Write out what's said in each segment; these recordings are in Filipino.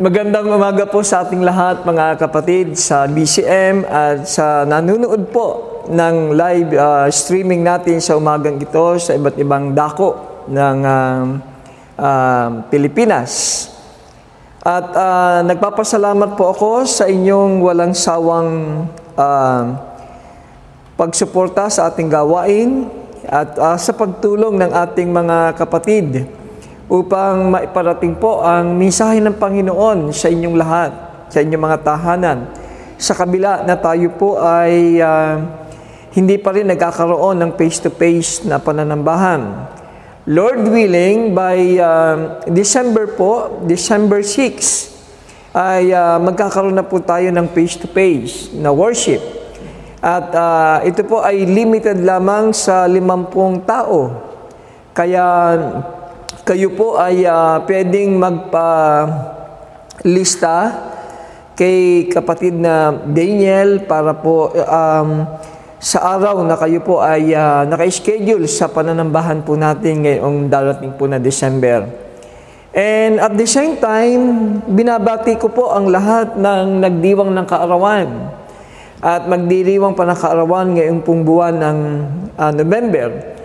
Magandang umaga po sa ating lahat mga kapatid sa BCM at sa nanonood po ng live uh, streaming natin sa umagang ito sa iba't ibang dako ng uh, uh, Pilipinas. At uh, nagpapasalamat po ako sa inyong walang sawang uh, pagsuporta sa ating gawain at uh, sa pagtulong ng ating mga kapatid upang maiparating po ang mensahe ng Panginoon sa inyong lahat, sa inyong mga tahanan. Sa kabila na tayo po ay uh, hindi pa rin nagkakaroon ng face-to-face na pananambahan. Lord willing, by uh, December po, December 6, ay uh, magkakaroon na po tayo ng face-to-face na worship. At uh, ito po ay limited lamang sa 50 tao. Kaya kayo po ay uh, pwedeng magpa-lista kay kapatid na Daniel para po um, sa araw na kayo po ay uh, naka-schedule sa pananambahan po natin ngayong darating po na December. And at the same time, binabati ko po ang lahat ng nagdiwang ng kaarawan at magdiriwang pa ng kaarawan ngayong pong buwan ng uh, November.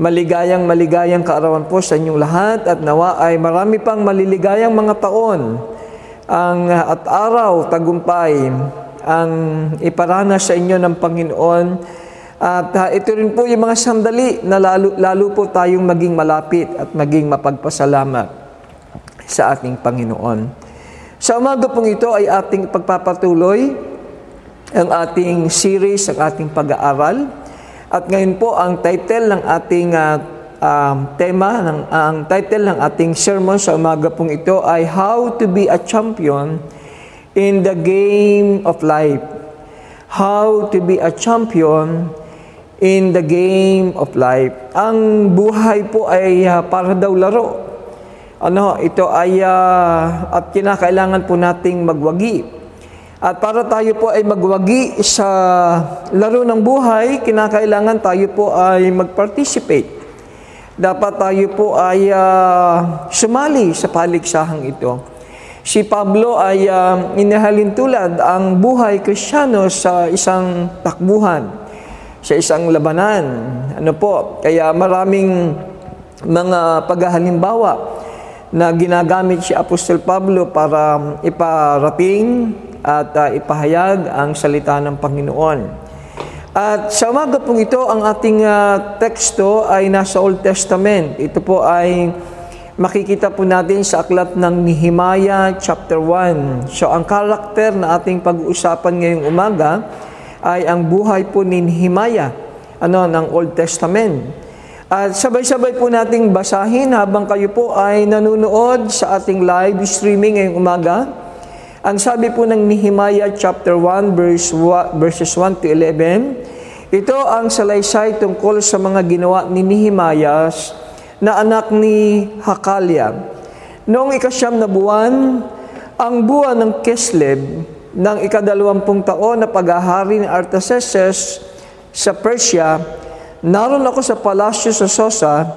Maligayang maligayang kaarawan po sa inyong lahat at nawa ay marami pang maliligayang mga taon. Ang at araw tagumpay ang iparana sa inyo ng Panginoon. At uh, ito rin po yung mga sandali na lalo, lalo po tayong maging malapit at maging mapagpasalamat sa ating Panginoon. Sa umaga pong ito ay ating pagpapatuloy ang ating series, ang ating pag-aaral at ngayon po ang title ng ating uh, um, tema, ng, ang title ng ating sermon sa umaga pong ito ay How to be a Champion in the Game of Life. How to be a champion in the game of life. Ang buhay po ay uh, para daw laro. Ano, ito ay uh, at kinakailangan po nating magwagi at para tayo po ay magwagi sa laro ng buhay, kinakailangan tayo po ay mag-participate. Dapat tayo po ay uh, sumali sa paliksahang ito. Si Pablo ay uh, inihalin tulad ang buhay kristyano sa isang takbuhan, sa isang labanan. Ano po? Kaya maraming mga paghahalimbawa na ginagamit si Apostol Pablo para iparating at uh, ipahayag ang salita ng Panginoon. At sa umaga pong ito, ang ating uh, teksto ay nasa Old Testament. Ito po ay makikita po natin sa aklat ng Nehemiah chapter 1. So ang karakter na ating pag-uusapan ngayong umaga ay ang buhay po ni Nehemiah ano, ng Old Testament. At sabay-sabay po nating basahin habang kayo po ay nanonood sa ating live streaming ngayong umaga. Ang sabi po ng Nehemiah chapter 1 verse 1, verses 1 to 11, ito ang salaysay tungkol sa mga ginawa ni Nehemiah na anak ni Hakalia. Noong ikasyam na buwan, ang buwan ng Kislev ng ikadalawampung taon na paghahari ni Artaxerxes sa Persia, naroon ako sa palasyo sa Sosa,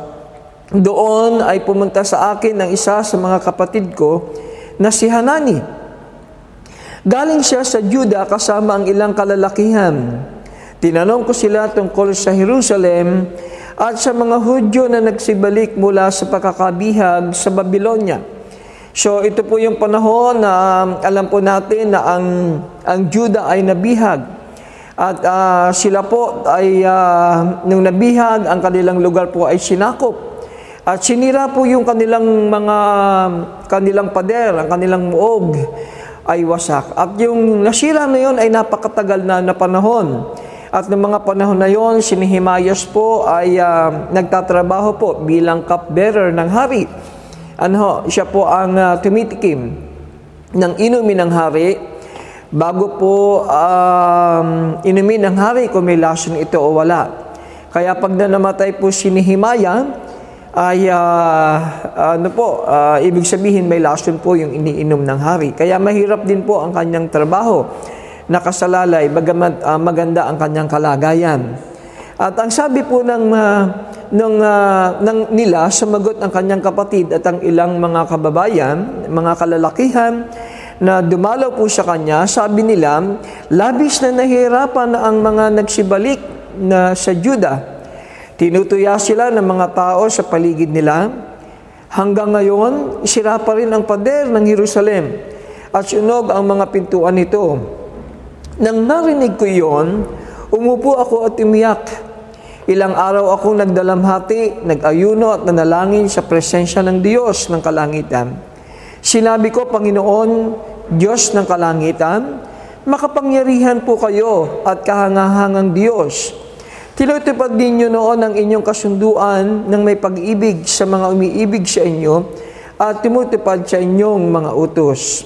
doon ay pumunta sa akin ng isa sa mga kapatid ko na si Hanani Galing siya sa Juda kasama ang ilang kalalakihan. Tinanong ko sila tungkol sa Jerusalem at sa mga Hudyo na nagsibalik mula sa pagkakabihag sa Babylonia. So ito po yung panahon na um, alam po natin na ang ang Juda ay nabihag. At uh, sila po ay uh, nung nabihag ang kanilang lugar po ay sinakop. At sinira po yung kanilang mga kanilang pader, ang kanilang muog ay wasak. At yung nasira na yon ay napakatagal na na panahon. At ng mga panahon na yon, si Nehemias po ay uh, nagtatrabaho po bilang cupbearer ng hari. Ano, siya po ang uh, tumitikim ng inumin ng hari bago po um, inumin ng hari kung may lason ito o wala. Kaya pag namatay po si Nehemiah, ay uh, ano po, uh, ibig sabihin may lason po yung iniinom ng hari. Kaya mahirap din po ang kanyang trabaho. Nakasalalay, bagamat uh, maganda ang kanyang kalagayan. At ang sabi po ng, uh, ng, uh, ng nila, sumagot ang kanyang kapatid at ang ilang mga kababayan, mga kalalakihan, na dumalaw po sa kanya, sabi nila, labis na nahirapan na ang mga nagsibalik na sa Juda. Tinutuya sila ng mga tao sa paligid nila. Hanggang ngayon, sira pa rin ang pader ng Jerusalem at sunog ang mga pintuan nito. Nang narinig ko iyon, umupo ako at umiyak. Ilang araw akong nagdalamhati, nag-ayuno at nanalangin sa presensya ng Diyos ng kalangitan. Sinabi ko, Panginoon, Diyos ng kalangitan, makapangyarihan po kayo at kahangahangang Diyos. Tinutupad ninyo noon ang inyong kasunduan ng may pag-ibig sa mga umiibig sa inyo at tumutupad sa inyong mga utos.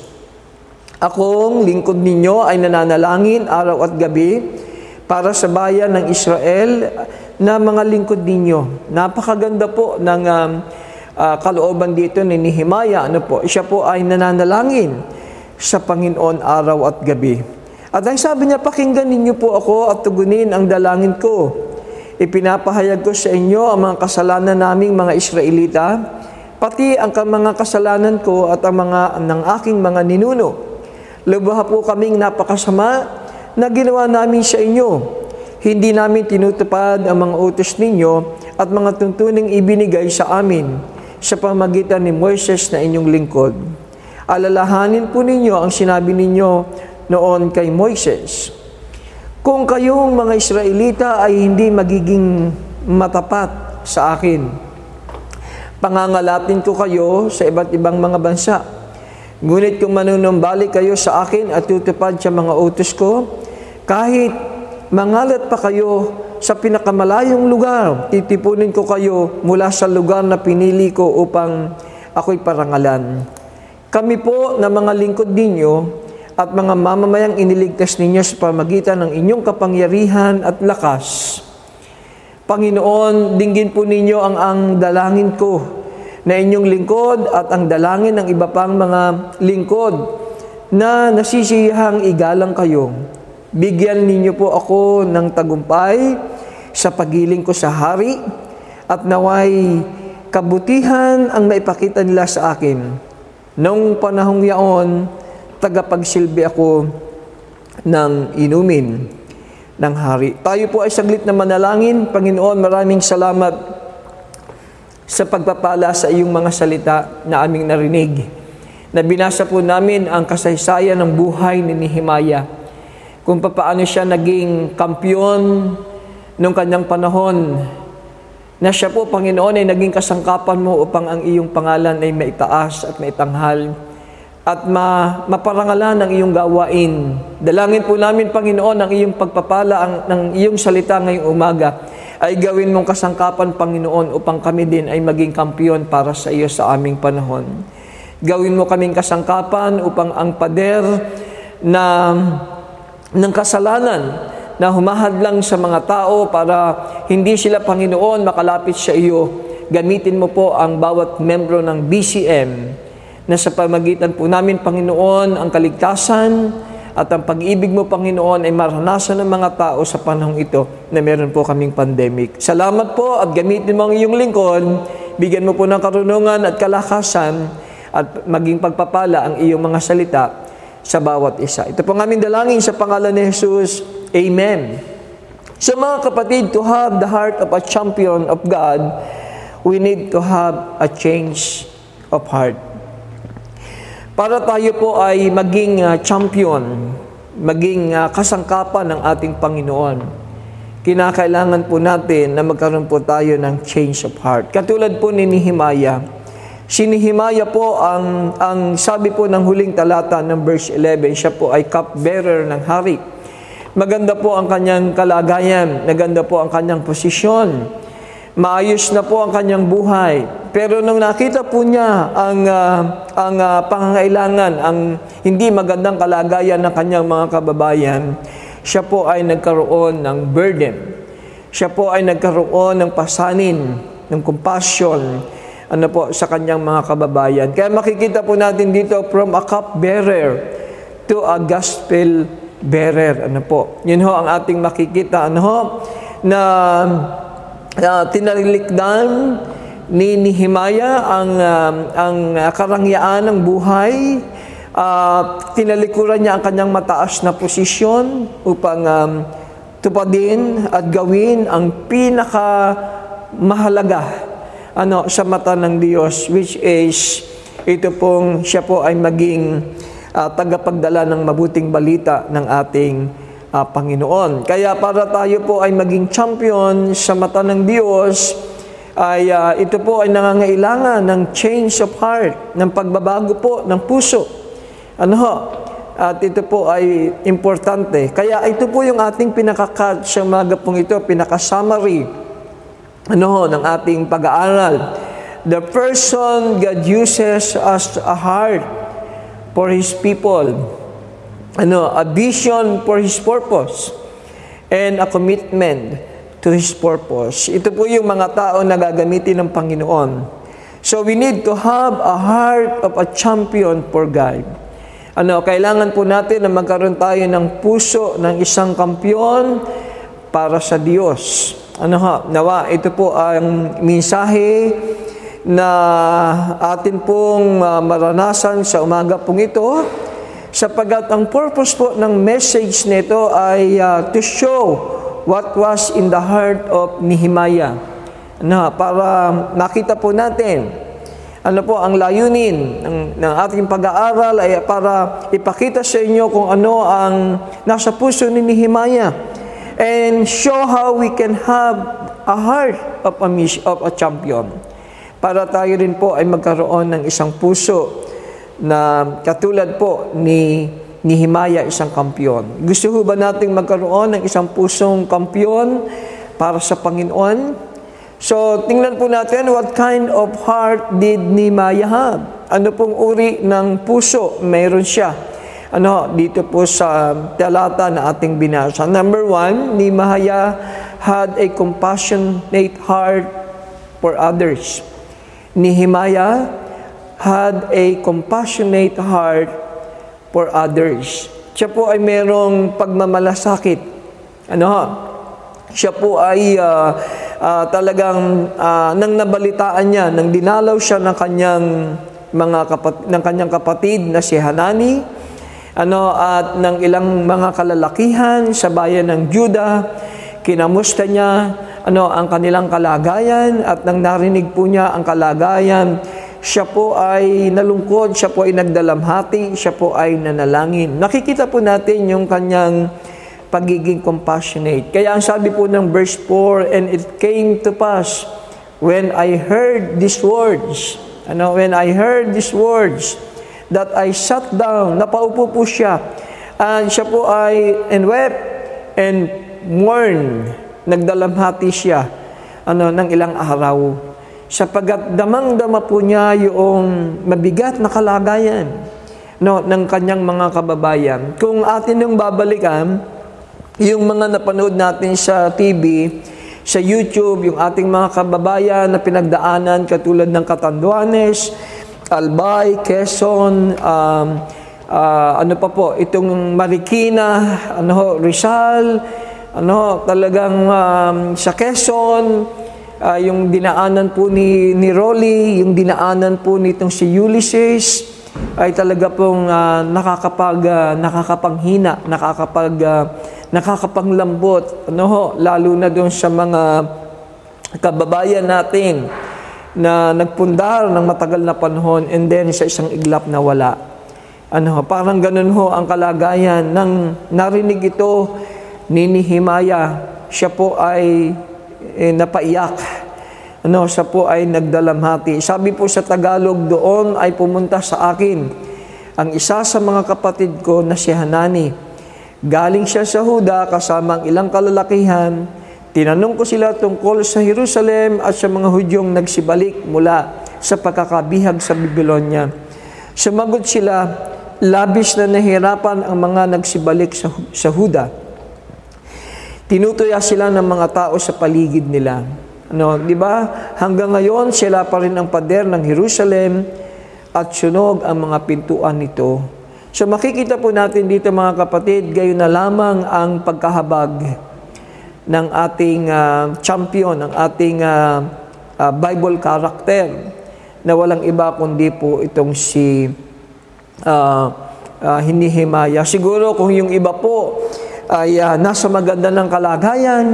Akong lingkod ninyo ay nananalangin araw at gabi para sa bayan ng Israel na mga lingkod ninyo. Napakaganda po ng um, uh, kalooban dito ni Nehemiah. Ano po? Siya po ay nananalangin sa Panginoon araw at gabi. At ang sabi niya, pakinggan ninyo po ako at tugunin ang dalangin ko. Ipinapahayag ko sa inyo ang mga kasalanan naming mga Israelita, pati ang mga kasalanan ko at ang mga ng aking mga ninuno Lubha po kaming napakasama na ginawa namin sa inyo. Hindi namin tinutupad ang mga utos ninyo at mga tuntuning ibinigay sa amin sa pamagitan ni Moises na inyong lingkod. Alalahanin po ninyo ang sinabi ninyo noon kay Moises. Kung kayong mga Israelita ay hindi magiging matapat sa akin, pangangalatin ko kayo sa iba't ibang mga bansa Ngunit kung manunumbalik kayo sa akin at tutupad sa mga utos ko, kahit mangalat pa kayo sa pinakamalayong lugar, titipunin ko kayo mula sa lugar na pinili ko upang ako'y parangalan. Kami po na mga lingkod ninyo at mga mamamayang iniligtas ninyo sa pamagitan ng inyong kapangyarihan at lakas. Panginoon, dinggin po ninyo ang ang dalangin ko na inyong lingkod at ang dalangin ng iba pang mga lingkod na nasisiyahang igalang kayo. Bigyan ninyo po ako ng tagumpay sa pagiling ko sa hari at naway kabutihan ang maipakita nila sa akin. Noong panahong yaon, tagapagsilbi ako ng inumin ng hari. Tayo po ay saglit na manalangin. Panginoon, maraming salamat sa pagpapala sa iyong mga salita na aming narinig. Na binasa po namin ang kasaysayan ng buhay ni Nehemiah. Kung paano siya naging kampyon nung kanyang panahon na siya po, Panginoon, ay naging kasangkapan mo upang ang iyong pangalan ay maitaas at maitanghal at ma, maparangalan ang iyong gawain. Dalangin po namin, Panginoon, ang iyong pagpapala ang, ng iyong salita ngayong umaga ay gawin mong kasangkapan, Panginoon, upang kami din ay maging kampiyon para sa iyo sa aming panahon. Gawin mo kaming kasangkapan upang ang pader na ng kasalanan na humahadlang sa mga tao para hindi sila, Panginoon, makalapit sa iyo. Gamitin mo po ang bawat membro ng BCM na sa pamagitan po namin, Panginoon, ang kaligtasan, at ang pag-ibig mo, Panginoon, ay maranasan ng mga tao sa panahong ito na meron po kaming pandemic. Salamat po at gamitin mo ang iyong lingkod. Bigyan mo po ng karunungan at kalakasan at maging pagpapala ang iyong mga salita sa bawat isa. Ito po ang aming dalangin sa pangalan ni Jesus. Amen. So mga kapatid, to have the heart of a champion of God, we need to have a change of heart. Para tayo po ay maging uh, champion, maging uh, kasangkapan ng ating Panginoon, kinakailangan po natin na magkaroon po tayo ng change of heart. Katulad po ni Nehemiah, si Nehemiah po ang, ang sabi po ng huling talata ng verse 11, siya po ay cupbearer ng hari. Maganda po ang kanyang kalagayan, maganda po ang kanyang posisyon, maayos na po ang kanyang buhay. Pero nung nakita po niya ang uh, ang uh, pangangailangan, ang hindi magandang kalagayan ng kanyang mga kababayan, siya po ay nagkaroon ng burden. Siya po ay nagkaroon ng pasanin, ng compassion, ano po, sa kanyang mga kababayan. Kaya makikita po natin dito from a cup bearer to a gospel bearer. Ano po? Yun ho ang ating makikita. Ano ho? na uh, tinalilikdan ni Nehemiah ang uh, ang karangyaan ng buhay. Uh, tinalikuran niya ang kanyang mataas na posisyon upang um, tupadin at gawin ang pinaka mahalaga ano sa mata ng Diyos which is ito pong siya po ay maging uh, tagapagdala ng mabuting balita ng ating uh, Panginoon. Kaya para tayo po ay maging champion sa mata ng Diyos, ay uh, ito po ay nangangailangan ng change of heart, ng pagbabago po ng puso. Ano ho? At ito po ay importante. Kaya ito po yung ating pinakakat sa mga pong ito, pinaka-summary ano ho, ng ating pag-aaral. The person God uses as a heart for His people. Ano, a vision for His purpose and a commitment to His purpose. Ito po yung mga tao na gagamitin ng Panginoon. So we need to have a heart of a champion for God. Ano, kailangan po natin na magkaroon tayo ng puso ng isang kampyon para sa Diyos. Ano ha, nawa, ito po ang mensahe na atin pong uh, maranasan sa umaga pong ito sapagat ang purpose po ng message nito ay uh, to show what was in the heart of Nehemiah. Na, para makita po natin ano po ang layunin ng, ng ating pag-aaral ay para ipakita sa inyo kung ano ang nasa puso ni Nehemiah and show how we can have a heart of a, of a champion para tayo rin po ay magkaroon ng isang puso na katulad po ni ni Himaya isang kampyon. Gusto ho ba nating magkaroon ng isang pusong kampyon para sa Panginoon? So, tingnan po natin what kind of heart did Nehemiah have? Ano pong uri ng puso mayroon siya? Ano, dito po sa talata na ating binasa. Number one, Nehemiah had a compassionate heart for others. Nehemiah had a compassionate heart for others. Siya po ay merong pagmamalasakit. Ano Siya po ay uh, uh, talagang uh, nang nabalitaan niya, nang dinalaw siya ng kanyang mga kapatid, ng kanyang kapatid na si Hanani, ano at ng ilang mga kalalakihan sa bayan ng Juda, kinamusta niya ano ang kanilang kalagayan at nang narinig po niya ang kalagayan siya po ay nalungkot, siya po ay nagdalamhati, siya po ay nanalangin. Nakikita po natin yung kanyang pagiging compassionate. Kaya ang sabi po ng verse 4, And it came to pass, when I heard these words, ano, when I heard these words, that I sat down, napaupo po siya, and siya po ay, and wept, and mourned, nagdalamhati siya, ano, ng ilang araw sapagat damang-dama po niya yung mabigat na kalagayan no, ng kanyang mga kababayan. Kung atin yung babalikan, yung mga napanood natin sa TV, sa YouTube, yung ating mga kababayan na pinagdaanan katulad ng Katanduanes, Albay, Quezon, um, uh, ano pa po, itong Marikina, ano, Rizal, ano, talagang um, sa Quezon, uh, yung dinaanan po ni, ni Rolly, yung dinaanan po nitong si Ulysses, ay talaga pong uh, nakakapag, uh, nakakapanghina, nakakapag, uh, nakakapanglambot, ano ho, lalo na doon sa mga kababayan natin na nagpundar ng matagal na panahon and then sa isang iglap na wala. Ano, parang ganun ho ang kalagayan nang narinig ito ni Nehemiah. Siya po ay eh, napaiyak. Ano, siya po ay nagdalamhati. Sabi po sa Tagalog, doon ay pumunta sa akin ang isa sa mga kapatid ko na si Hanani. Galing siya sa Huda kasama ang ilang kalalakihan. Tinanong ko sila tungkol sa Jerusalem at sa mga Hudyong nagsibalik mula sa pagkakabihag sa Babylonia. Sumagot sila, labis na nahirapan ang mga nagsibalik sa, sa Huda Tinutuya sila ng mga tao sa paligid nila. Ano, di ba? Hanggang ngayon, sila pa rin ang pader ng Jerusalem at sunog ang mga pintuan nito. So makikita po natin dito mga kapatid, gayon na lamang ang pagkahabag ng ating uh, champion, ng ating uh, uh, Bible character na walang iba kundi po itong si uh, uh, hinihimaya. Siguro kung yung iba po ay uh, nasa maganda ng kalagayan,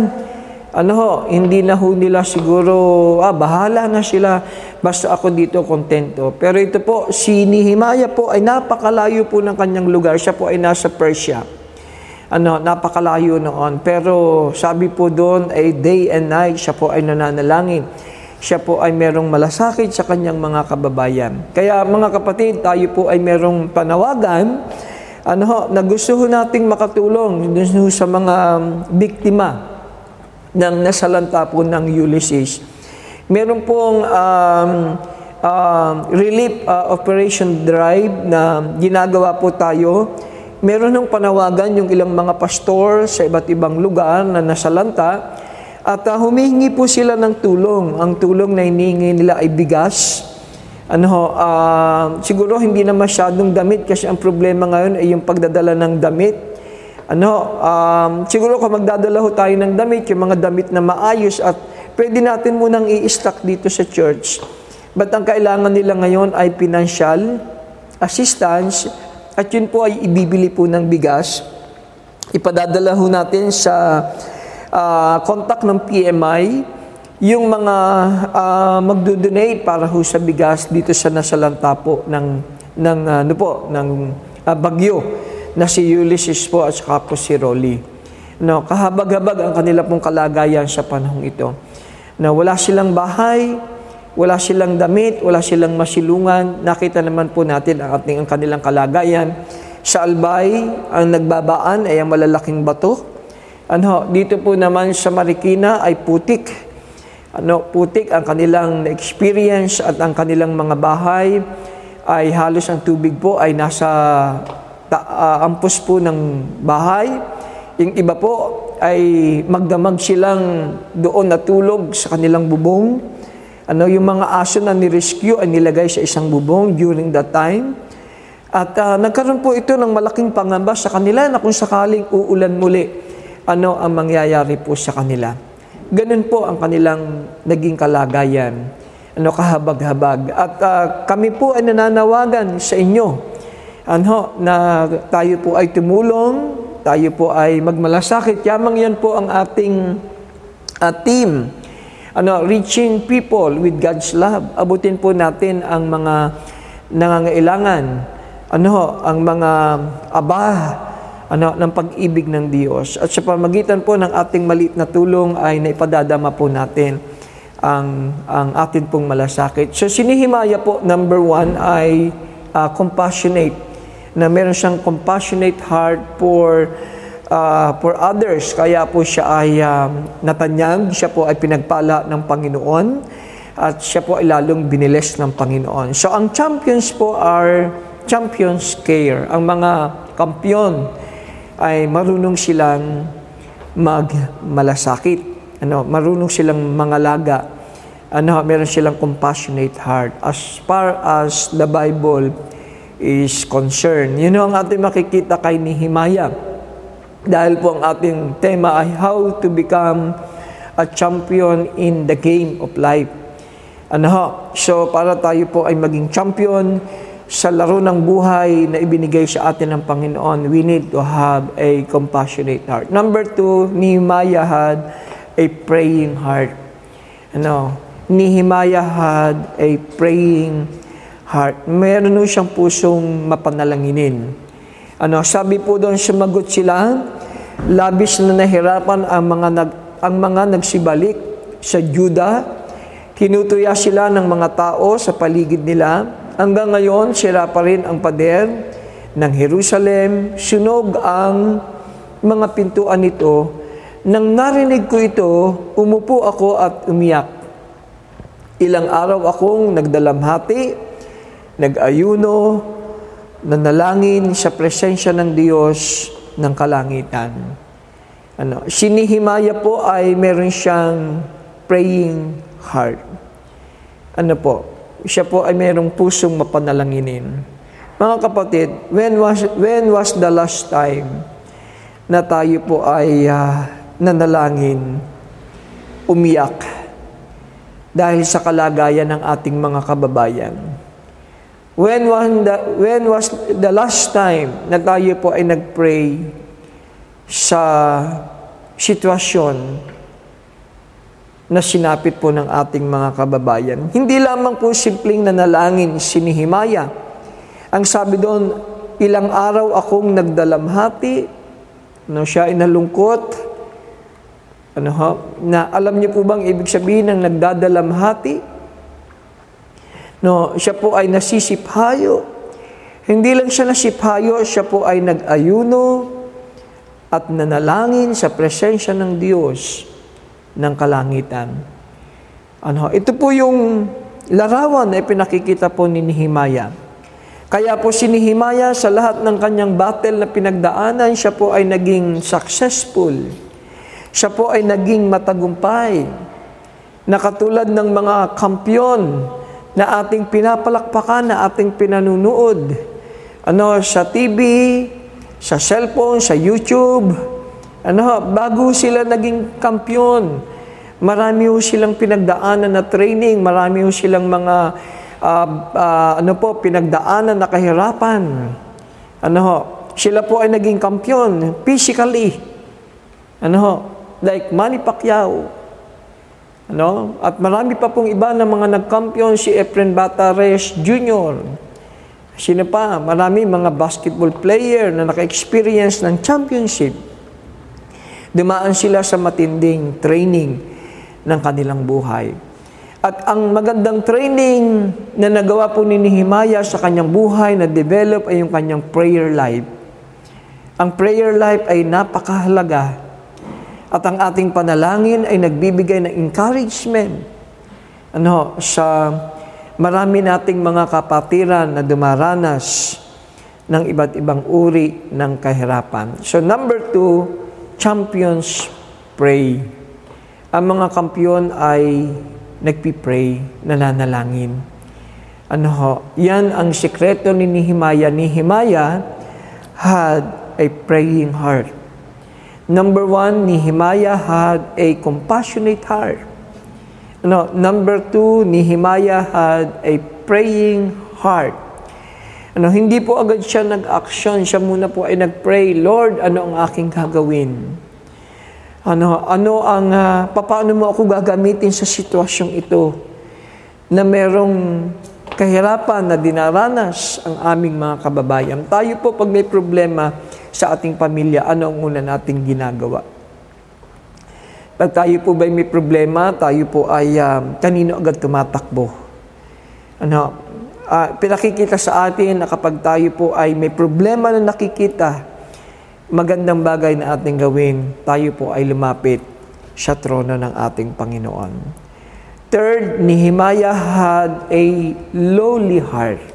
ano ho, hindi na ho nila siguro, ah, bahala na sila, basta ako dito kontento. Pero ito po, si Nehemiah po ay napakalayo po ng kanyang lugar. Siya po ay nasa Persia. Ano, napakalayo noon. Pero sabi po doon ay day and night, siya po ay nananalangin. Siya po ay merong malasakit sa kanyang mga kababayan. Kaya mga kapatid, tayo po ay merong panawagan ano ho, na gusto ho nating makatulong sa mga um, biktima ng nasalanta po ng Ulysses. Meron pong um, uh, relief uh, operation drive na ginagawa po tayo. Meron ng panawagan yung ilang mga pastor sa iba't ibang lugar na nasalanta at uh, humihingi po sila ng tulong. Ang tulong na hinihingi nila ay bigas. Ano, uh, siguro hindi na masyadong damit kasi ang problema ngayon ay yung pagdadala ng damit ano, um, siguro kung magdadala ho tayo ng damit, yung mga damit na maayos at pwede natin munang i-stock dito sa church. But ang kailangan nila ngayon ay financial assistance at yun po ay ibibili po ng bigas. Ipadadala ho natin sa uh, contact ng PMI yung mga uh, magdo-donate para ho sa bigas dito sa nasalanta po ng ng uh, ano po ng uh, bagyo na si Ulysses po at saka po si Rolly. No, kahabag-habag ang kanila pong kalagayan sa panahong ito. Na wala silang bahay, wala silang damit, wala silang masilungan. Nakita naman po natin ang ating ang kanilang kalagayan. Sa Albay, ang nagbabaan ay ang malalaking bato. Ano, dito po naman sa Marikina ay putik. Ano, putik ang kanilang experience at ang kanilang mga bahay ay halos ang tubig po ay nasa ta- uh, ampos po ng bahay. Yung iba po ay magdamag silang doon natulog sa kanilang bubong. Ano, yung mga aso na ni-rescue ay nilagay sa isang bubong during that time. At uh, nagkaroon po ito ng malaking pangamba sa kanila na kung sakaling uulan muli, ano ang mangyayari po sa kanila. Ganun po ang kanilang naging kalagayan. Ano kahabag-habag. At uh, kami po ay nananawagan sa inyo ano, na tayo po ay tumulong, tayo po ay magmalasakit. Yamang yan po ang ating uh, team. Ano, reaching people with God's love. Abutin po natin ang mga nangangailangan. Ano, ang mga aba ano, ng pag-ibig ng Diyos. At sa pamagitan po ng ating maliit na tulong ay naipadadama po natin ang, ang atin pong malasakit. So sinihimaya po, number one, ay uh, compassionate na meron siyang compassionate heart for uh, for others. Kaya po siya ay um, natanyag, siya po ay pinagpala ng Panginoon at siya po ay lalong biniles ng Panginoon. So ang champions po are champions care. Ang mga kampiyon ay marunong silang magmalasakit. Ano, marunong silang mangalaga. Ano, meron silang compassionate heart. As far as the Bible is concerned. Yun ang ating makikita kay Nehemiah. Dahil po ang ating tema ay how to become a champion in the game of life. Ano? So para tayo po ay maging champion sa laro ng buhay na ibinigay sa atin ng Panginoon, we need to have a compassionate heart. Number two, Nehemiah had a praying heart. Ano? Nehemiah had a praying heart. Meron siyang pusong mapanalanginin. Ano, sabi po doon, sumagot sila, labis na nahirapan ang mga, nag, ang mga nagsibalik sa Juda. Tinutuya sila ng mga tao sa paligid nila. Hanggang ngayon, sila pa rin ang pader ng Jerusalem. Sunog ang mga pintuan nito. Nang narinig ko ito, umupo ako at umiyak. Ilang araw akong nagdalamhati nag-ayuno, nanalangin sa presensya ng Diyos ng kalangitan. Ano, sinihimaya po ay meron siyang praying heart. Ano po? Siya po ay merong pusong mapanalanginin. Mga kapatid, when was, when was the last time na tayo po ay uh, nanalangin, umiyak dahil sa kalagayan ng ating mga kababayan. When was the, when was the last time na tayo po ay nagpray sa sitwasyon na sinapit po ng ating mga kababayan? Hindi lamang po simpleng nanalangin si Nehemiah. Ang sabi doon, ilang araw akong nagdalamhati, no, siya ay nalungkot, ano ho? Na alam niyo po bang ibig sabihin ng nagdadalamhati? No, siya po ay nasisiphayo. Hindi lang siya nasiphayo, siya po ay nag-ayuno at nanalangin sa presensya ng Diyos ng kalangitan. Ano, ito po yung larawan na ipinakikita po ni Nehemiah. Kaya po si Nehemiah sa lahat ng kanyang battle na pinagdaanan, siya po ay naging successful siya po ay naging matagumpay na katulad ng mga kampyon na ating pinapalakpakan, na ating pinanunood. Ano, sa TV, sa cellphone, sa YouTube. Ano, bago sila naging kampyon, marami ho silang pinagdaanan na training, marami ho silang mga uh, uh, ano po, pinagdaanan na kahirapan. Ano ho, sila po ay naging kampyon physically. Ano ho, like Manny Pacquiao. Ano? At marami pa pong iba na mga nagkampiyon si Efren Batares Jr. Sino pa? Marami mga basketball player na naka-experience ng championship. Dumaan sila sa matinding training ng kanilang buhay. At ang magandang training na nagawa po ni Nehemiah sa kanyang buhay na develop ay yung kanyang prayer life. Ang prayer life ay napakahalaga at ang ating panalangin ay nagbibigay ng encouragement ano, sa marami nating mga kapatiran na dumaranas ng iba't ibang uri ng kahirapan. So number two, champions pray. Ang mga kampiyon ay nagpipray, nananalangin. Ano ho, yan ang sikreto ni Nehemiah. Nehemiah had a praying heart. Number one, Nehemiah had a compassionate heart. No, number two, Nehemiah had a praying heart. Ano, hindi po agad siya nag-action, siya muna po ay nag-pray, Lord, ano ang aking gagawin? Ano, ano ang, uh, paano mo ako gagamitin sa sitwasyong ito na merong kahirapan na dinaranas ang aming mga kababayan. Tayo po, pag may problema, sa ating pamilya, ano ang una nating ginagawa? Pag tayo po ba may problema, tayo po ay um, kanino agad tumatakbo? Ano, uh, pinakikita sa atin na kapag tayo po ay may problema na nakikita, magandang bagay na ating gawin, tayo po ay lumapit sa trono ng ating Panginoon. Third, Nehemiah had a lowly heart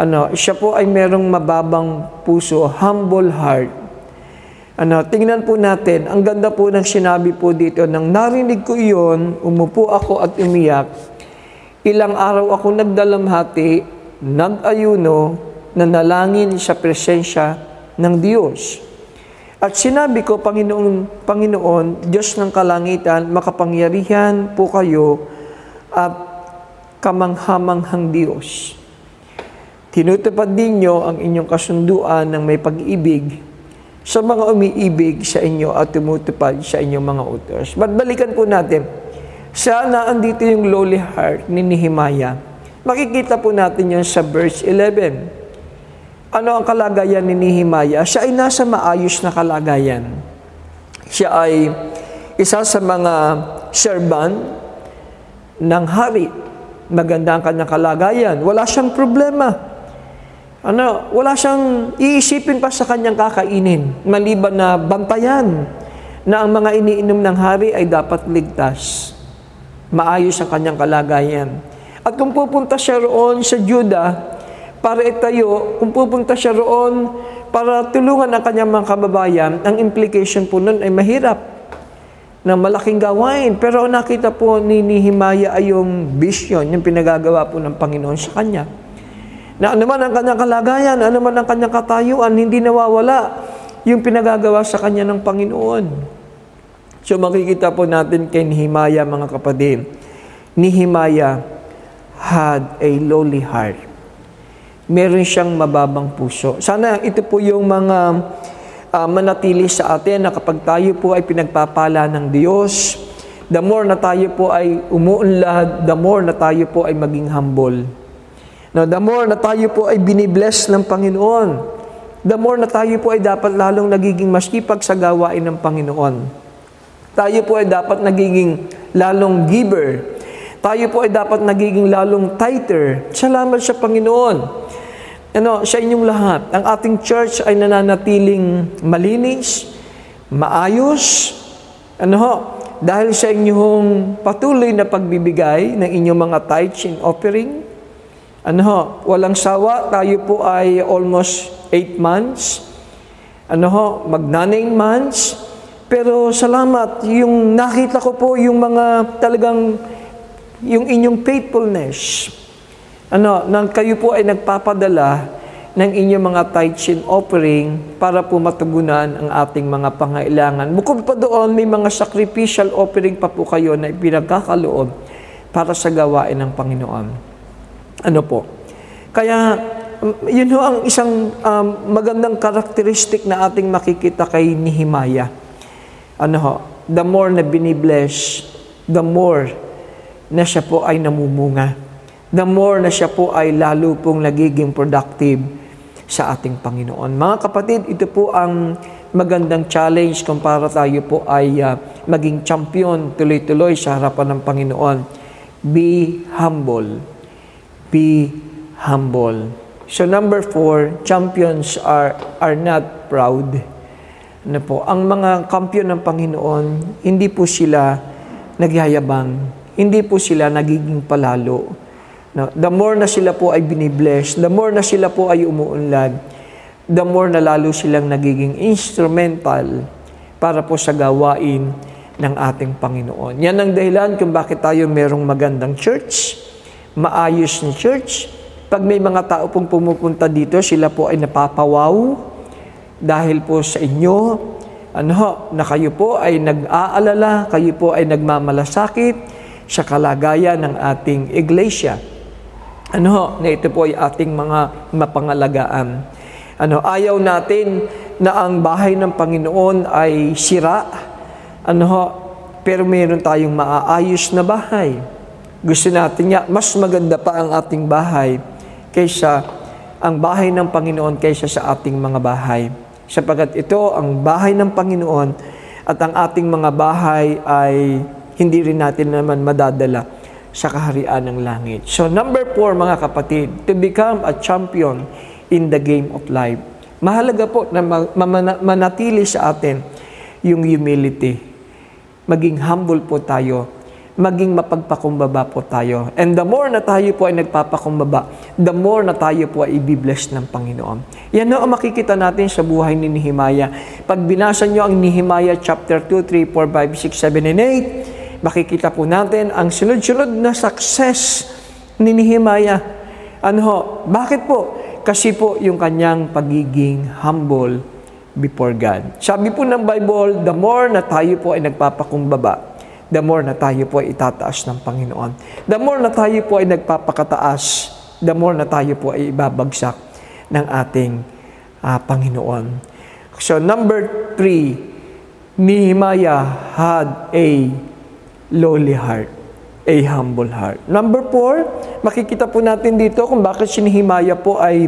ano, siya po ay merong mababang puso, humble heart. Ano, tingnan po natin, ang ganda po ng sinabi po dito, nang narinig ko iyon, umupo ako at umiyak, ilang araw ako nagdalamhati, nag-ayuno, nanalangin sa presensya ng Diyos. At sinabi ko, Panginoon, Panginoon, Diyos ng kalangitan, makapangyarihan po kayo at kamanghamanghang Diyos. Tinutupad ninyo ang inyong kasunduan ng may pag-ibig sa mga umiibig sa inyo at tumutupad sa inyong mga utos. But balikan po natin, sana andito yung lowly heart ni Nehemiah. Makikita po natin yan sa verse 11. Ano ang kalagayan ni Nehemiah? Siya ay nasa maayos na kalagayan. Siya ay isa sa mga serban ng hari. Maganda ang kanyang kalagayan. Wala siyang problema. Ano, wala siyang iisipin pa sa kanyang kakainin, maliban na bantayan na ang mga iniinom ng hari ay dapat ligtas. Maayos ang kanyang kalagayan. At kung pupunta siya roon sa Juda, para itayo, kung pupunta siya roon para tulungan ang kanyang mga kababayan, ang implication po nun ay mahirap na malaking gawain. Pero nakita po ni Nehemiah ay yung vision, yung pinagagawa po ng Panginoon sa kanya na anuman ang kanyang kalagayan, anuman ang kanyang katayuan, hindi nawawala yung pinagagawa sa kanya ng Panginoon. So makikita po natin kay Nehemiah mga kapatid. Nehemiah had a lowly heart. Meron siyang mababang puso. Sana ito po yung mga uh, manatili sa atin na kapag tayo po ay pinagpapala ng Diyos, the more na tayo po ay umuunlad, the more na tayo po ay maging humble. Now, the more na tayo po ay binibless ng Panginoon, the more na tayo po ay dapat lalong nagiging maskipag sa gawain ng Panginoon. Tayo po ay dapat nagiging lalong giver. Tayo po ay dapat nagiging lalong tighter. Salamat sa Panginoon. Ano, sa inyong lahat, ang ating church ay nananatiling malinis, maayos, ano ho, dahil sa inyong patuloy na pagbibigay ng inyong mga tithes and offering. Ano ho, walang sawa, tayo po ay almost 8 months. Ano ho, mag 9 months. Pero salamat, yung nakita ko po yung mga talagang, yung inyong faithfulness. Ano, nang kayo po ay nagpapadala ng inyong mga tithes and offering para po matugunan ang ating mga pangailangan. Bukod pa doon, may mga sacrificial offering pa po kayo na ipinagkakaloob para sa gawain ng Panginoon. Ano po? Kaya, yun ho ang isang um, magandang karakteristik na ating makikita kay Nehemiah ano ho, the more na binibless, the more na siya po ay namumunga. The more na siya po ay lalo pong nagiging productive sa ating Panginoon. Mga kapatid, ito po ang magandang challenge kung para tayo po ay uh, maging champion tuloy-tuloy sa harapan ng Panginoon. Be humble. Be humble. So number four, champions are, are not proud na po, ang mga kampyon ng Panginoon, hindi po sila nagyayabang, hindi po sila nagiging palalo. No, the more na sila po ay binibless, the more na sila po ay umuunlad, the more na lalo silang nagiging instrumental para po sa gawain ng ating Panginoon. Yan ang dahilan kung bakit tayo merong magandang church, maayos na church. Pag may mga tao pong pumupunta dito, sila po ay napapawaw, dahil po sa inyo, ano na kayo po ay nag-aalala, kayo po ay nagmamalasakit sa kalagayan ng ating iglesia. Ano na ito po ay ating mga mapangalagaan. Ano, ayaw natin na ang bahay ng Panginoon ay sira. Ano pero meron tayong maaayos na bahay. Gusto natin nga, mas maganda pa ang ating bahay kaysa ang bahay ng Panginoon kaysa sa ating mga bahay sapagat ito ang bahay ng Panginoon at ang ating mga bahay ay hindi rin natin naman madadala sa kaharian ng langit. So number four mga kapatid, to become a champion in the game of life. Mahalaga po na manatili sa atin yung humility. Maging humble po tayo maging mapagpakumbaba po tayo. And the more na tayo po ay nagpapakumbaba, the more na tayo po ay ibibless ng Panginoon. Yan na ang makikita natin sa buhay ni Nehemiah. Pag binasa nyo ang Nehemiah chapter 2, 3, 4, 5, 6, 7, and 8, makikita po natin ang sunod-sunod na success ni Nehemiah. Ano ho? Bakit po? Kasi po yung kanyang pagiging humble before God. Sabi po ng Bible, the more na tayo po ay nagpapakumbaba, the more na tayo po ay itataas ng Panginoon. The more na tayo po ay nagpapakataas, the more na tayo po ay ibabagsak ng ating uh, Panginoon. So number three, Nehemiah had a lowly heart, a humble heart. Number four, makikita po natin dito kung bakit si Nehemiah po ay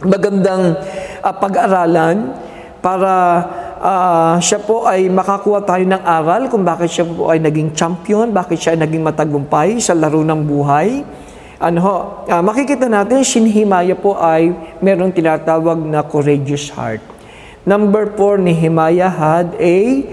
magandang uh, pag-aralan para uh, siya po ay makakuha tayo ng aral kung bakit siya po ay naging champion, bakit siya ay naging matagumpay sa laro ng buhay. Ano ho, uh, makikita natin, si Nehemiah po ay meron tinatawag na courageous heart. Number four, Nehemiah had a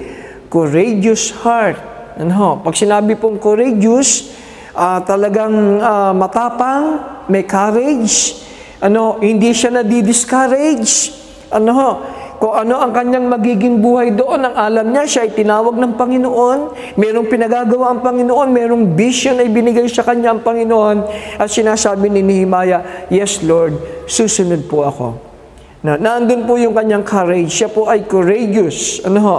courageous heart. Ano ho, pag sinabi pong courageous, uh, talagang uh, matapang, may courage, ano, hindi siya na-discourage. Ano ho, kung ano ang kanyang magiging buhay doon, ang alam niya, siya ay tinawag ng Panginoon, merong pinagagawa ang Panginoon, merong vision ay binigay sa kanya ang Panginoon, at sinasabi ni Nehemiah, Yes Lord, susunod po ako. Na, nandun po yung kanyang courage, siya po ay courageous. Ano ho?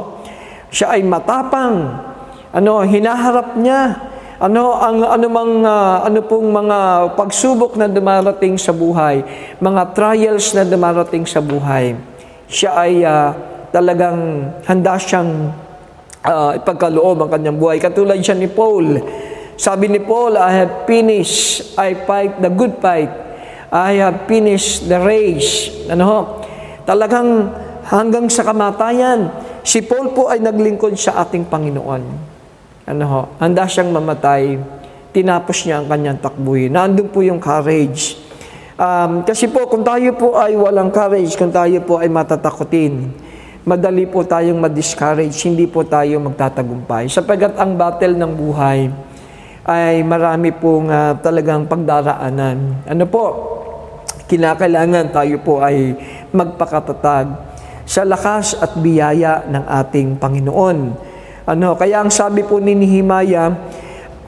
Siya ay matapang. Ano, hinaharap niya ano ang anumang uh, ano pong mga pagsubok na dumarating sa buhay, mga trials na dumarating sa buhay. Siya ay uh, talagang handa siyang uh, ipagkaloob ang kanyang buhay. Katulad siya ni Paul. Sabi ni Paul, I have finished, I fight the good fight. I have finished the race. Ano Talagang hanggang sa kamatayan, si Paul po ay naglingkod sa ating Panginoon ano ho, handa siyang mamatay, tinapos niya ang kanyang takbuhin. Nandun po yung courage. Um, kasi po, kung tayo po ay walang courage, kung tayo po ay matatakutin, madali po tayong ma-discourage, hindi po tayo magtatagumpay. Sapagat ang battle ng buhay ay marami pong uh, talagang pagdaraanan. Ano po? Kinakailangan tayo po ay magpakatatag sa lakas at biyaya ng ating Panginoon. Ano, kaya ang sabi po ni Nehemiah,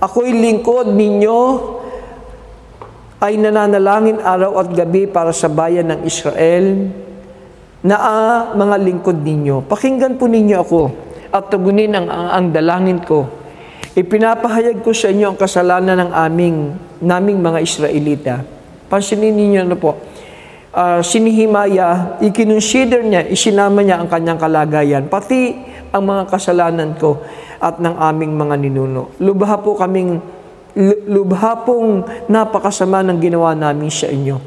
ako'y lingkod ninyo ay nananalangin araw at gabi para sa bayan ng Israel na ah, mga lingkod ninyo. Pakinggan po ninyo ako at tugunin ang, ang, ang dalangin ko. Ipinapahayag ko sa inyo ang kasalanan ng aming, naming mga Israelita. Pansinin ninyo na po. Uh, si Nehemiah, ikinonsider niya, isinama niya ang kanyang kalagayan. Pati ang mga kasalanan ko at ng aming mga ninuno. Lubha po kaming lubha pong napakasama ng ginawa namin sa inyo.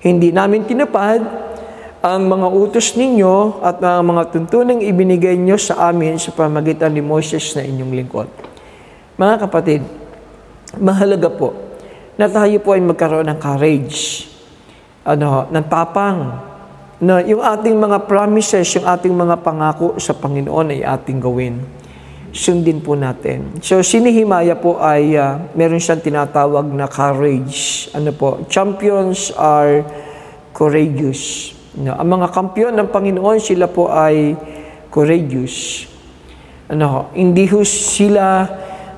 Hindi namin tinapad ang mga utos ninyo at ang mga tuntunang ibinigay nyo sa amin sa pamagitan ni Moses na inyong lingkod. Mga kapatid, mahalaga po na tayo po ay magkaroon ng courage, ano, ng tapang, na yung ating mga promises, yung ating mga pangako sa Panginoon ay ating gawin. Sundin po natin. So, si Nehemiah po ay uh, meron siyang tinatawag na courage. Ano po? Champions are courageous. No, ang mga kampiyon ng Panginoon, sila po ay courageous. Ano, hindi ho sila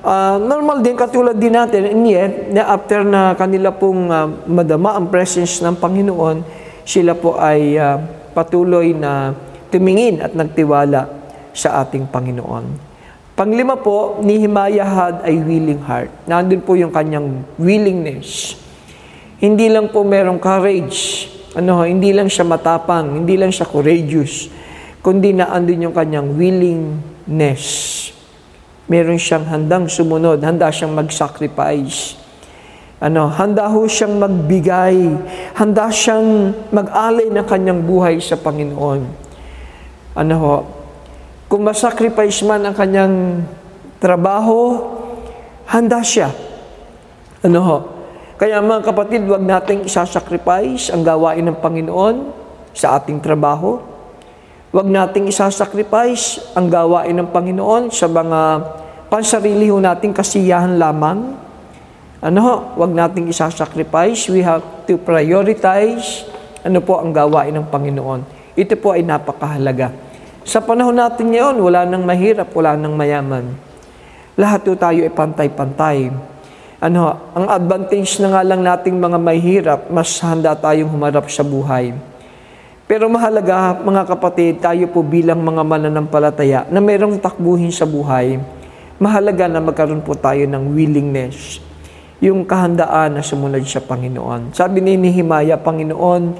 uh, normal din katulad din natin and yet na after na kanila pong uh, madama ang presence ng Panginoon sila po ay uh, patuloy na tumingin at nagtiwala sa ating Panginoon. Panglima po, ni Himaya had ay willing heart. Nandun po yung kanyang willingness. Hindi lang po merong courage. Ano, hindi lang siya matapang, hindi lang siya courageous, kundi na andun yung kanyang willingness. Meron siyang handang sumunod, handa siyang mag-sacrifice ano, handa ho siyang magbigay, handa siyang mag-alay ng kanyang buhay sa Panginoon. Ano ho, kung masacrifice man ang kanyang trabaho, handa siya. Ano ho, kaya mga kapatid, wag nating isasacrifice ang gawain ng Panginoon sa ating trabaho. Wag nating isasacrifice ang gawain ng Panginoon sa mga pansarili ho nating kasiyahan lamang ano ho, wag nating isasacrifice. We have to prioritize ano po ang gawain ng Panginoon. Ito po ay napakahalaga. Sa panahon natin ngayon, wala nang mahirap, wala nang mayaman. Lahat po tayo ay pantay-pantay. Ano, ang advantage na nga lang nating mga mahirap, mas handa tayong humarap sa buhay. Pero mahalaga, mga kapatid, tayo po bilang mga mananampalataya na mayroong takbuhin sa buhay, mahalaga na magkaroon po tayo ng willingness yung kahandaan na sumunod sa Panginoon. Sabi ni Nehemiah, Panginoon,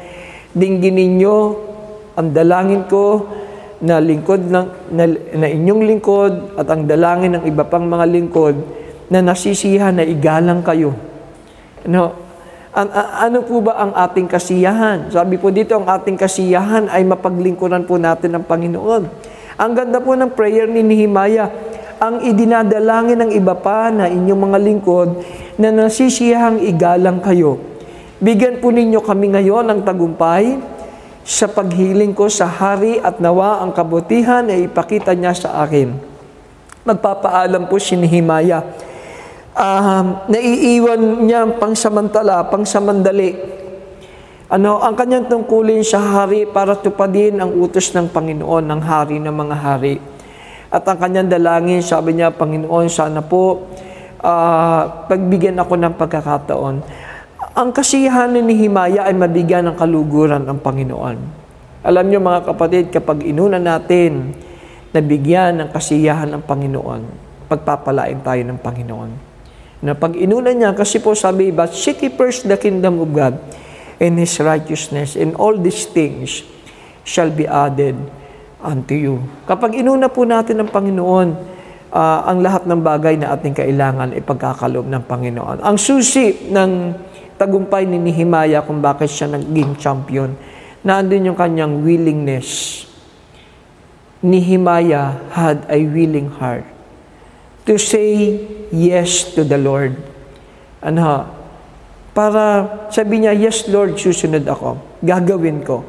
dinggin ninyo ang dalangin ko na lingkod ng, na, na inyong lingkod at ang dalangin ng iba pang mga lingkod na nasisiyahan na igalang kayo. Ano, an, an, ano po ba ang ating kasiyahan? Sabi po dito, ang ating kasiyahan ay mapaglingkuran po natin ng Panginoon. Ang ganda po ng prayer ni Nehemiah, ang idinadalangin ng iba pa na inyong mga lingkod na nasisiyahang igalang kayo. Bigyan po ninyo kami ngayon ng tagumpay sa paghiling ko sa hari at nawa ang kabutihan ay ipakita niya sa akin. Magpapaalam po si Nehemiah. Uh, naiiwan niya pangsamantala, pangsamandali. Ano, ang kanyang tungkulin sa hari para tupadin ang utos ng Panginoon, ng hari ng mga hari. At ang kanyang dalangin, sabi niya, Panginoon, sana po uh, pagbigyan ako ng pagkakataon. Ang kasiyahan ni Himaya ay mabigyan ng kaluguran ng Panginoon. Alam niyo mga kapatid, kapag inuna natin na bigyan ng kasiyahan ng Panginoon, pagpapalain tayo ng Panginoon. Na pag inuna niya, kasi po sabi, but seek first the kingdom of God and His righteousness, and all these things shall be added unto you. Kapag inuna po natin ng Panginoon, uh, ang lahat ng bagay na ating kailangan ay pagkakaloob ng Panginoon. Ang susi ng tagumpay ni Nehemiah kung bakit siya naging champion, naandun yung kanyang willingness. Nehemiah had a willing heart to say yes to the Lord. Ano Para sabi niya, yes Lord, susunod ako. Gagawin ko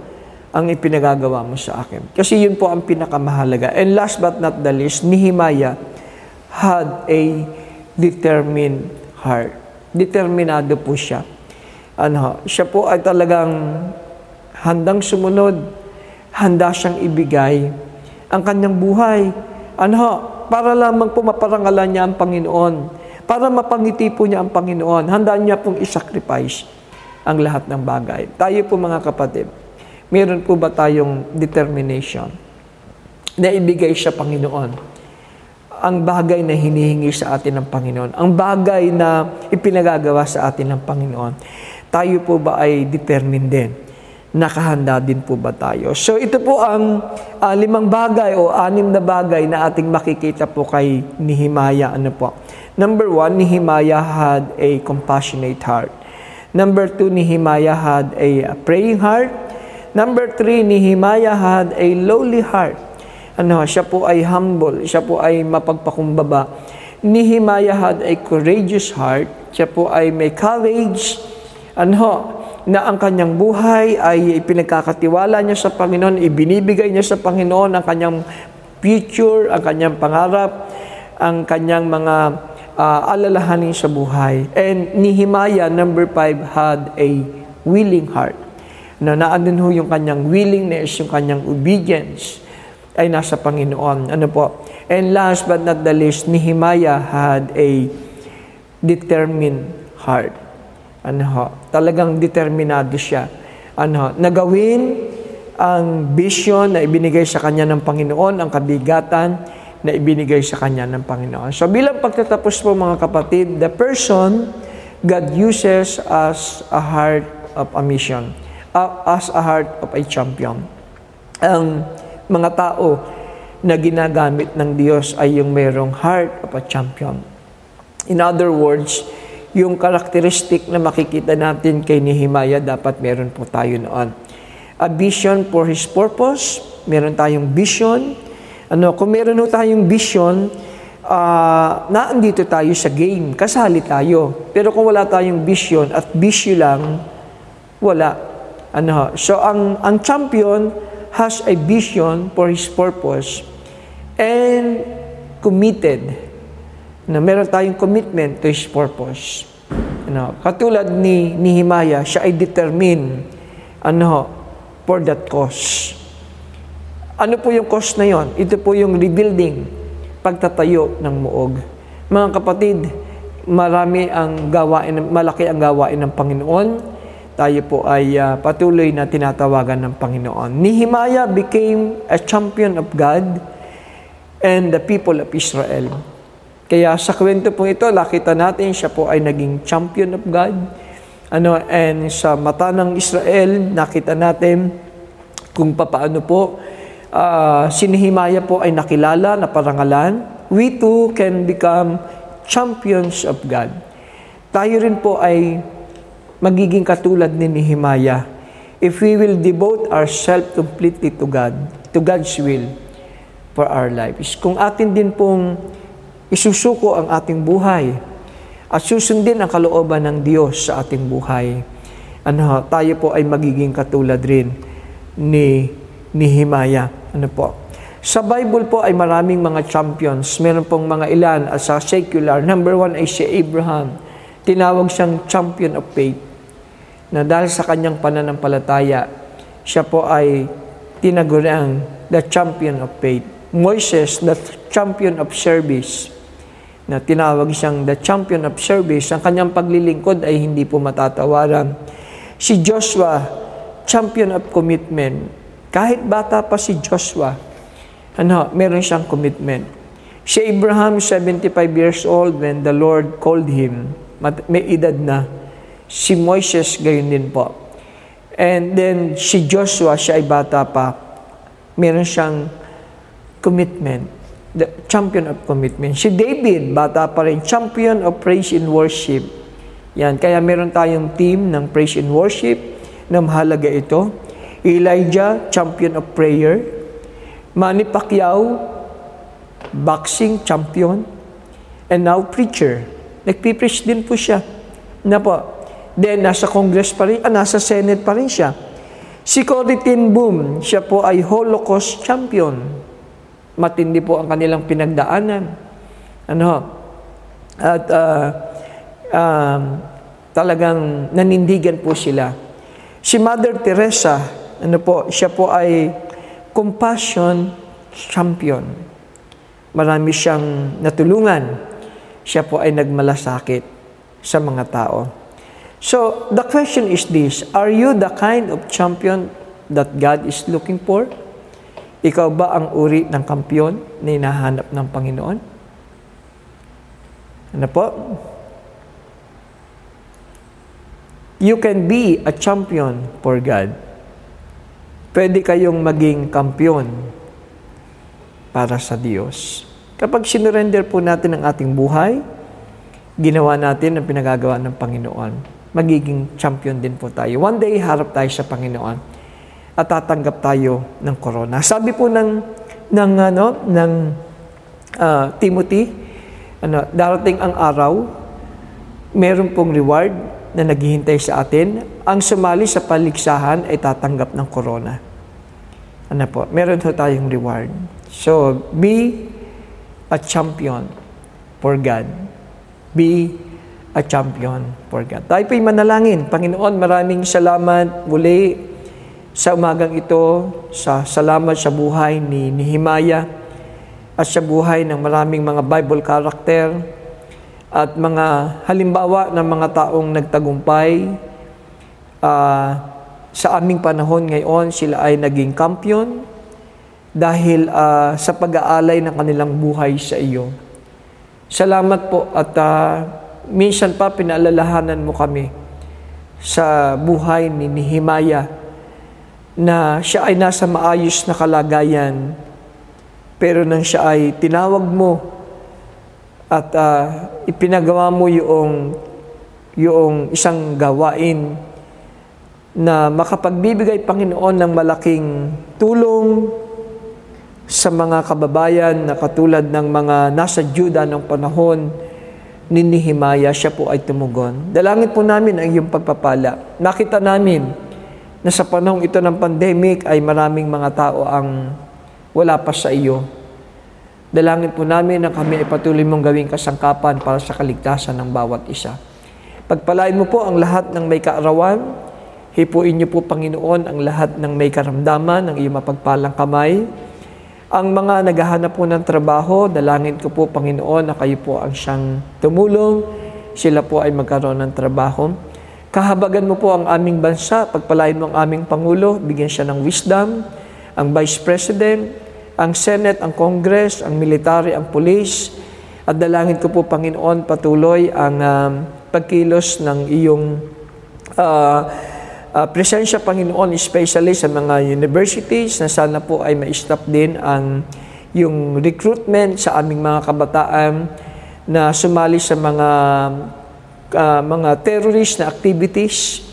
ang ipinagagawa mo sa akin. Kasi yun po ang pinakamahalaga. And last but not the least, Nehemiah had a determined heart. Determinado po siya. Ano, siya po ay talagang handang sumunod, handa siyang ibigay ang kanyang buhay. Ano, para lamang po maparangalan niya ang Panginoon. Para mapangiti po niya ang Panginoon. Handa niya pong isacrifice ang lahat ng bagay. Tayo po mga kapatid, Meron po ba tayong determination na ibigay sa Panginoon? Ang bagay na hinihingi sa atin ng Panginoon, ang bagay na ipinagagawa sa atin ng Panginoon, tayo po ba ay determined din? Nakahanda din po ba tayo? So ito po ang uh, limang bagay o anim na bagay na ating makikita po kay Nehemiah. Ano po? Number one, Nehemiah had a compassionate heart. Number two, Nehemiah had a praying heart. Number three, Nehemiah had a lowly heart. Ano, siya po ay humble, siya po ay mapagpakumbaba. Nehemiah had a courageous heart, siya po ay may courage, ano, na ang kanyang buhay ay ipinagkakatiwala niya sa Panginoon, ibinibigay niya sa Panginoon ang kanyang future, ang kanyang pangarap, ang kanyang mga uh, alalahanin sa buhay. And Nehemiah, number five, had a willing heart na naandun ho yung kanyang willingness, yung kanyang obedience ay nasa Panginoon. Ano po? And last but not the least, Nehemiah had a determined heart. Ano ho? Talagang determinado siya. Ano ho? Nagawin ang vision na ibinigay sa kanya ng Panginoon, ang kabigatan na ibinigay sa kanya ng Panginoon. So bilang pagtatapos po mga kapatid, the person God uses as a heart of a mission uh, as a heart of a champion. Ang mga tao na ginagamit ng Diyos ay yung mayroong heart of a champion. In other words, yung karakteristik na makikita natin kay Nehemiah, dapat meron po tayo noon. A vision for His purpose, meron tayong vision. Ano, kung meron po tayong vision, uh, naandito tayo sa game, kasali tayo. Pero kung wala tayong vision at bisyo lang, wala. Ano, so ang ang champion has a vision for his purpose and committed. Na meron tayong commitment to his purpose. Ano, katulad ni Nehemiah, siya ay determined ano, for that cause. Ano po yung cause na yon? Ito po yung rebuilding, pagtatayo ng muog. Mga kapatid, marami ang gawain, malaki ang gawain ng Panginoon tayo po ay uh, patuloy na tinatawagan ng Panginoon. Nehemiah became a champion of God and the people of Israel. Kaya sa kwento po ito, nakita natin siya po ay naging champion of God. Ano, and sa mata ng Israel, nakita natin kung paano po uh, si Nehemiah po ay nakilala na parangalan. We too can become champions of God. Tayo rin po ay magiging katulad ni Nehemiah if we will devote ourselves completely to God, to God's will for our lives. Kung atin din pong isusuko ang ating buhay at susundin ang kalooban ng Diyos sa ating buhay, ano, tayo po ay magiging katulad rin ni Nehemiah. Ano po? Sa Bible po ay maraming mga champions. Meron pong mga ilan at sa secular. Number one ay si Abraham. Tinawag siyang champion of faith na dahil sa kanyang pananampalataya, siya po ay tinaguriang the champion of faith. Moises, the champion of service, na tinawag siyang the champion of service, ang kanyang paglilingkod ay hindi po matatawaran. Si Joshua, champion of commitment. Kahit bata pa si Joshua, ano, meron siyang commitment. Si Abraham, 75 years old when the Lord called him. May edad na. Si Moises, gayon din po. And then, si Joshua, siya ay bata pa. Meron siyang commitment. The champion of commitment. Si David, bata pa rin. Champion of praise and worship. Yan. Kaya meron tayong team ng praise and worship na mahalaga ito. Elijah, champion of prayer. Manny Pacquiao, boxing champion. And now preacher. Nagpipreach din po siya. Na po. Then, nasa Congress pa rin, ah, nasa Senate pa rin siya. Si Cory Boom, siya po ay Holocaust champion. Matindi po ang kanilang pinagdaanan. Ano? At uh, um, talagang nanindigan po sila. Si Mother Teresa, ano po, siya po ay compassion champion. Marami siyang natulungan. Siya po ay nagmalasakit sa mga tao. So, the question is this, are you the kind of champion that God is looking for? Ikaw ba ang uri ng kampiyon na hinahanap ng Panginoon? Ano po? You can be a champion for God. Pwede kayong maging kampiyon para sa Diyos. Kapag sinurrender po natin ang ating buhay, ginawa natin ang pinagagawa ng Panginoon, magiging champion din po tayo. One day, harap tayo sa Panginoon at tatanggap tayo ng corona. Sabi po ng ng ano ng uh, Timothy, ano, darating ang araw, meron pong reward na naghihintay sa atin, ang sumali sa paligsahan ay tatanggap ng corona. Ano po? Meron ho tayong reward. So, be a champion for God. Be a champion for God. Tayo po'y manalangin. Panginoon, maraming salamat muli sa umagang ito, sa salamat sa buhay ni Nehemiah at sa buhay ng maraming mga Bible character at mga halimbawa ng mga taong nagtagumpay uh, sa aming panahon ngayon sila ay naging kampiyon dahil uh, sa pag-aalay ng kanilang buhay sa iyo. Salamat po at uh, minsan pa pinaalalahanan mo kami sa buhay ni Nehemiah na siya ay nasa maayos na kalagayan pero nang siya ay tinawag mo at uh, ipinagawa mo yung yung isang gawain na makapagbibigay Panginoon ng malaking tulong sa mga kababayan na katulad ng mga nasa Juda ng panahon ni Nehemiah, siya po ay tumugon. Dalangin po namin ang iyong pagpapala. Nakita namin na sa panahong ito ng pandemic ay maraming mga tao ang wala pa sa iyo Dalangin po namin na kami ay patuloy mong gawing kasangkapan para sa kaligtasan ng bawat isa. Pagpalain mo po ang lahat ng may kaarawan. Hipuin niyo po, Panginoon, ang lahat ng may karamdaman, ng iyong mapagpalang kamay. Ang mga naghahanap po ng trabaho, dalangin ko po, Panginoon, na kayo po ang siyang tumulong. Sila po ay magkaroon ng trabaho. Kahabagan mo po ang aming bansa, pagpalain mo ang aming Pangulo, bigyan siya ng wisdom, ang Vice President, ang Senate, ang Congress, ang military, ang police. At dalangin ko po, Panginoon, patuloy ang um, pagkilos ng iyong uh, uh, presensya, Panginoon, especially sa mga universities na sana po ay ma-stop din ang yung recruitment sa aming mga kabataan na sumali sa mga uh, mga terrorist na activities.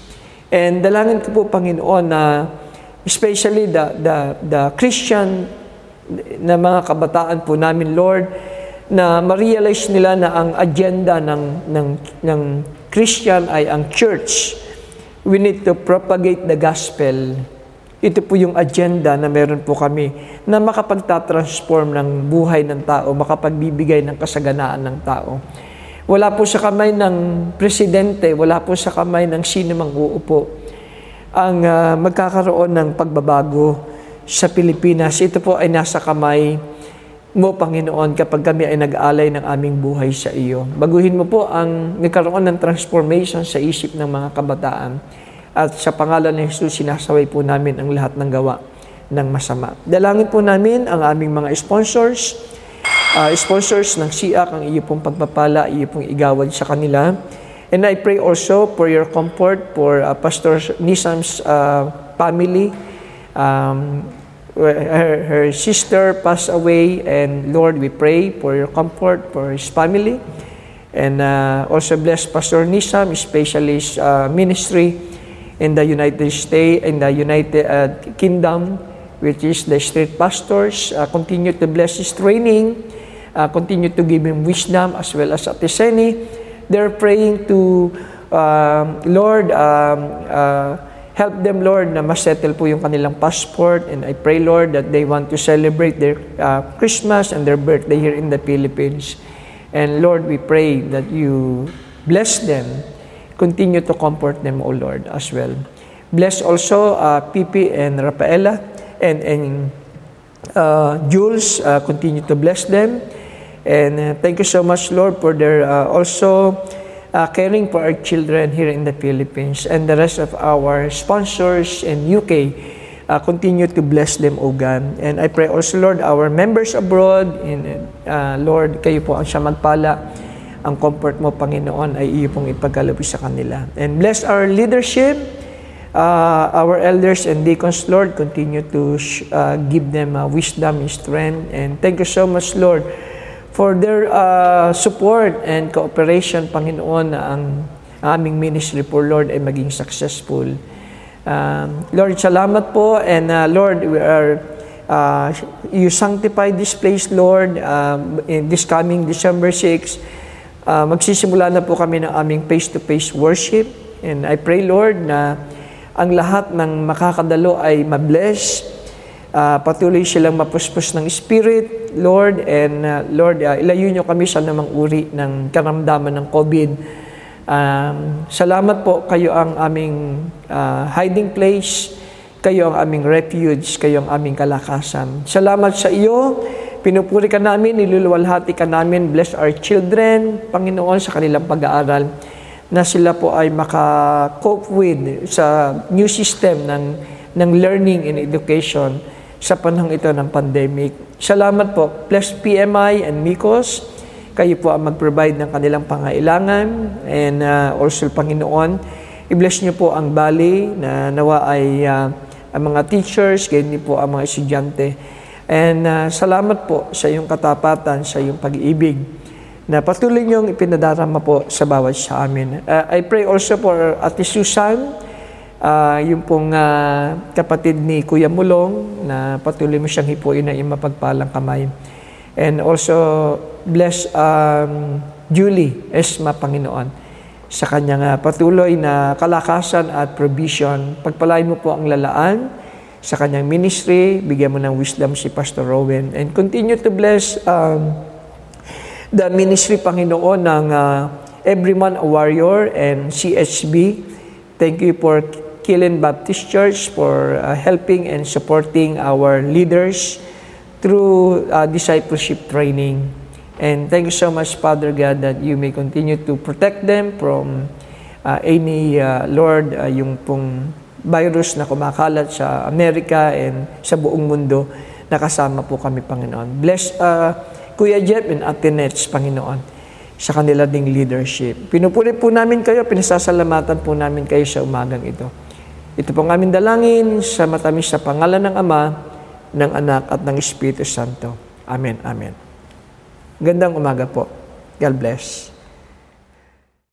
And dalangin ko po, Panginoon, na especially the, the, the Christian na mga kabataan po namin, Lord, na ma-realize nila na ang agenda ng, ng, ng Christian ay ang church. We need to propagate the gospel. Ito po yung agenda na meron po kami na makapagtatransform ng buhay ng tao, makapagbibigay ng kasaganaan ng tao. Wala po sa kamay ng presidente, wala po sa kamay ng sino mang uupo ang uh, magkakaroon ng pagbabago sa Pilipinas. Ito po ay nasa kamay mo, Panginoon, kapag kami ay nag-alay ng aming buhay sa iyo. Baguhin mo po ang nagkaroon ng transformation sa isip ng mga kabataan. At sa pangalan ni Jesus, sinasaway po namin ang lahat ng gawa ng masama. Dalangin po namin ang aming mga sponsors, uh, sponsors ng SIAC, ang iyo pong pagpapala, iyo pong igawad sa kanila. And I pray also for your comfort for uh, Pastor Nisam's uh, family. Um, her, her sister passed away, and Lord, we pray for your comfort for his family. And uh, also bless Pastor Nisam, especially his uh, ministry in the United States, in the United uh, Kingdom, which is the street pastors. Uh, continue to bless his training. Uh, continue to give him wisdom as well as at. They're praying to um, Lord, um, uh, help them, Lord, na masettle po yung kanilang passport. And I pray, Lord, that they want to celebrate their uh, Christmas and their birthday here in the Philippines. And Lord, we pray that you bless them continue to comfort them, O Lord, as well. Bless also uh, Pipi and Rafaela and, and uh, Jules. Uh, continue to bless them. And uh, thank you so much, Lord, for their uh, also uh, caring for our children here in the Philippines and the rest of our sponsors in UK. Uh, continue to bless them, O God. And I pray also, Lord, our members abroad, in, uh, Lord, kayo po ang siya magpala ang comfort mo, Panginoon, ay iyo pong ipagkalabi sa kanila. And bless our leadership, uh, our elders and deacons, Lord, continue to uh, give them uh, wisdom and strength. And thank you so much, Lord, for their uh, support and cooperation, Panginoon, na ang aming ministry po, Lord, ay maging successful. Um, Lord, salamat po. And uh, Lord, we are uh, you sanctify this place, Lord, um, in this coming December 6 uh, magsisimula na po kami ng aming face-to-face worship. And I pray, Lord, na ang lahat ng makakadalo ay mabless. Uh, patuloy silang mapuspos ng Spirit, Lord. And uh, Lord, uh, ilayo nyo kami sa namang uri ng karamdaman ng COVID. Um, salamat po, kayo ang aming uh, hiding place, kayo ang aming refuge, kayo ang aming kalakasan. Salamat sa iyo. Pinupuri ka namin, niluluwalhati ka namin, bless our children, Panginoon, sa kanilang pag-aaral, na sila po ay maka-cope with sa new system ng, ng learning and education sa panahon ito ng pandemic. Salamat po. Bless PMI and MICOS. Kayo po ang mag-provide ng kanilang pangailangan and uh, also Panginoon, i-bless niyo po ang Bali na nawa ay uh, ang mga teachers, ganyan po ang mga estudyante. And uh, salamat po sa iyong katapatan, sa iyong pag-ibig na patuloy niyong ipinadarama po sa bawat sa amin. Uh, I pray also for Ate Susan, uh, yung pong uh, kapatid ni Kuya Mulong na patuloy mo siyang hipuin na iyong mapagpalang kamay. And also bless um, Julie Esma Panginoon sa kanyang uh, patuloy na kalakasan at provision. Pagpalain mo po ang lalaan, sa kanyang ministry. Bigyan mo ng wisdom si Pastor Rowan. And continue to bless um, the ministry, Panginoon, ng uh, Everyone a Warrior and CHB. Thank you for Killen Baptist Church for uh, helping and supporting our leaders through uh, discipleship training. And thank you so much, Father God, that you may continue to protect them from uh, any, uh, Lord, uh, yung pong virus na kumakalat sa Amerika and sa buong mundo, nakasama po kami, Panginoon. Bless uh, Kuya Jeff and Ate Nets, Panginoon, sa kanila ding leadership. Pinupuri po namin kayo, pinasasalamatan po namin kayo sa umagang ito. Ito pong aming dalangin sa matamis sa pangalan ng Ama, ng Anak at ng Espiritu Santo. Amen, Amen. Gandang umaga po. God bless.